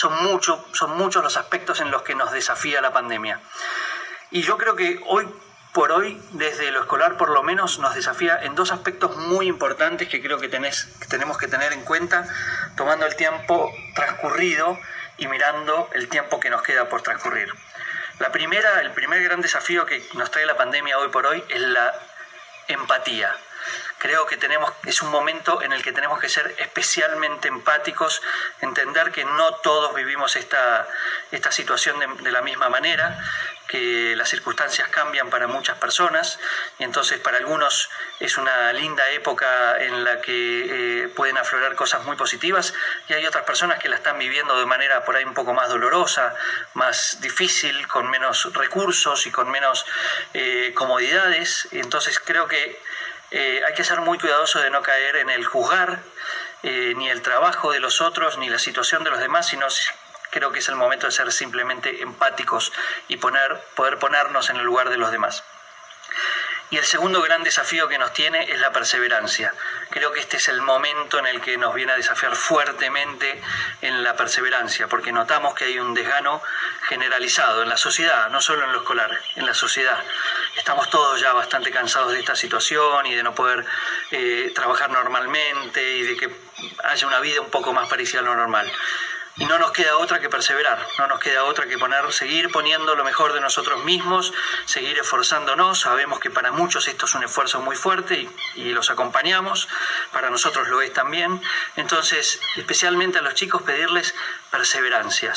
son, mucho, son muchos los aspectos en los que nos desafía la pandemia. Y yo creo que hoy por hoy, desde lo escolar por lo menos, nos desafía en dos aspectos muy importantes que creo que, que tenemos que tener en cuenta, tomando el tiempo transcurrido y mirando el tiempo que nos queda por transcurrir. La primera, el primer gran desafío que nos trae la pandemia hoy por hoy es la empatía. Creo que tenemos, es un momento en el que tenemos que ser especialmente empáticos, entender que no todos vivimos esta, esta situación de, de la misma manera, que las circunstancias cambian para muchas personas y entonces para algunos es una linda época en la que eh, pueden aflorar cosas muy positivas y hay otras personas que la están viviendo de manera por ahí un poco más dolorosa, más difícil, con menos recursos y con menos eh, comodidades. Entonces creo que eh, hay que ser muy cuidadoso de no caer en el juzgar eh, ni el trabajo de los otros ni la situación de los demás, sino creo que es el momento de ser simplemente empáticos y poner, poder ponernos en el lugar de los demás. Y el segundo gran desafío que nos tiene es la perseverancia. Creo que este es el momento en el que nos viene a desafiar fuertemente en la perseverancia, porque notamos que hay un desgano generalizado en la sociedad, no solo en lo escolar, en la sociedad. Estamos todos ya bastante cansados de esta situación y de no poder eh, trabajar normalmente y de que haya una vida un poco más parecida a lo normal y no nos queda otra que perseverar, no nos queda otra que poner, seguir poniendo lo mejor de nosotros mismos, seguir esforzándonos. Sabemos que para muchos esto es un esfuerzo muy fuerte y, y, los acompañamos, para nosotros lo es también. Entonces, especialmente a los chicos, pedirles perseverancia.